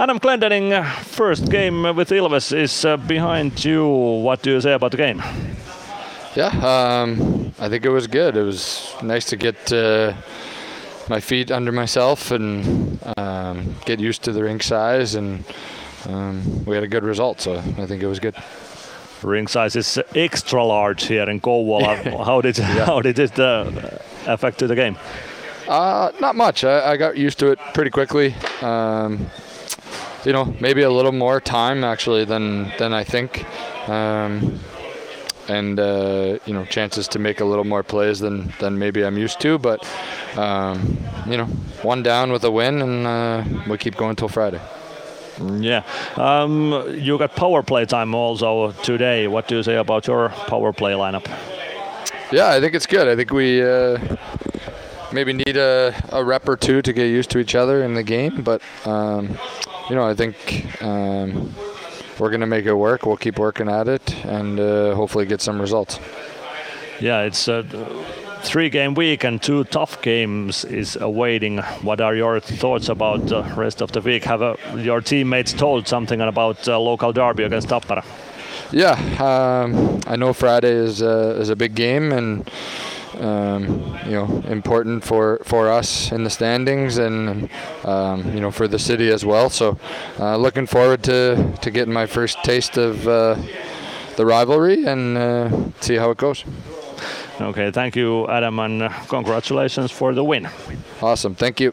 Adam Clendening, first game with Ilves is uh, behind you. What do you say about the game? Yeah, um, I think it was good. It was nice to get uh, my feet under myself and um, get used to the rink size, and um, we had a good result. So I think it was good. Ring size is extra large here in Kouvola. How did how did it uh, affect the game? Uh, not much. I, I got used to it pretty quickly. Um, you know, maybe a little more time actually than than I think, um, and uh, you know, chances to make a little more plays than than maybe I'm used to. But um, you know, one down with a win, and uh, we keep going till Friday. Yeah, um, you got power play time also today. What do you say about your power play lineup? Yeah, I think it's good. I think we uh, maybe need a, a rep or two to get used to each other in the game, but um, you know, I think um, we're going to make it work. We'll keep working at it and uh, hopefully get some results. Yeah, it's a three game week and two tough games is awaiting. What are your thoughts about the rest of the week? Have uh, your teammates told something about uh, local derby against Tappara? Yeah, um, I know Friday is a, is a big game and um, you know important for, for us in the standings and um, you know for the city as well. So uh, looking forward to, to getting my first taste of uh, the rivalry and uh, see how it goes. Okay, thank you, Adam, and congratulations for the win. Awesome, thank you.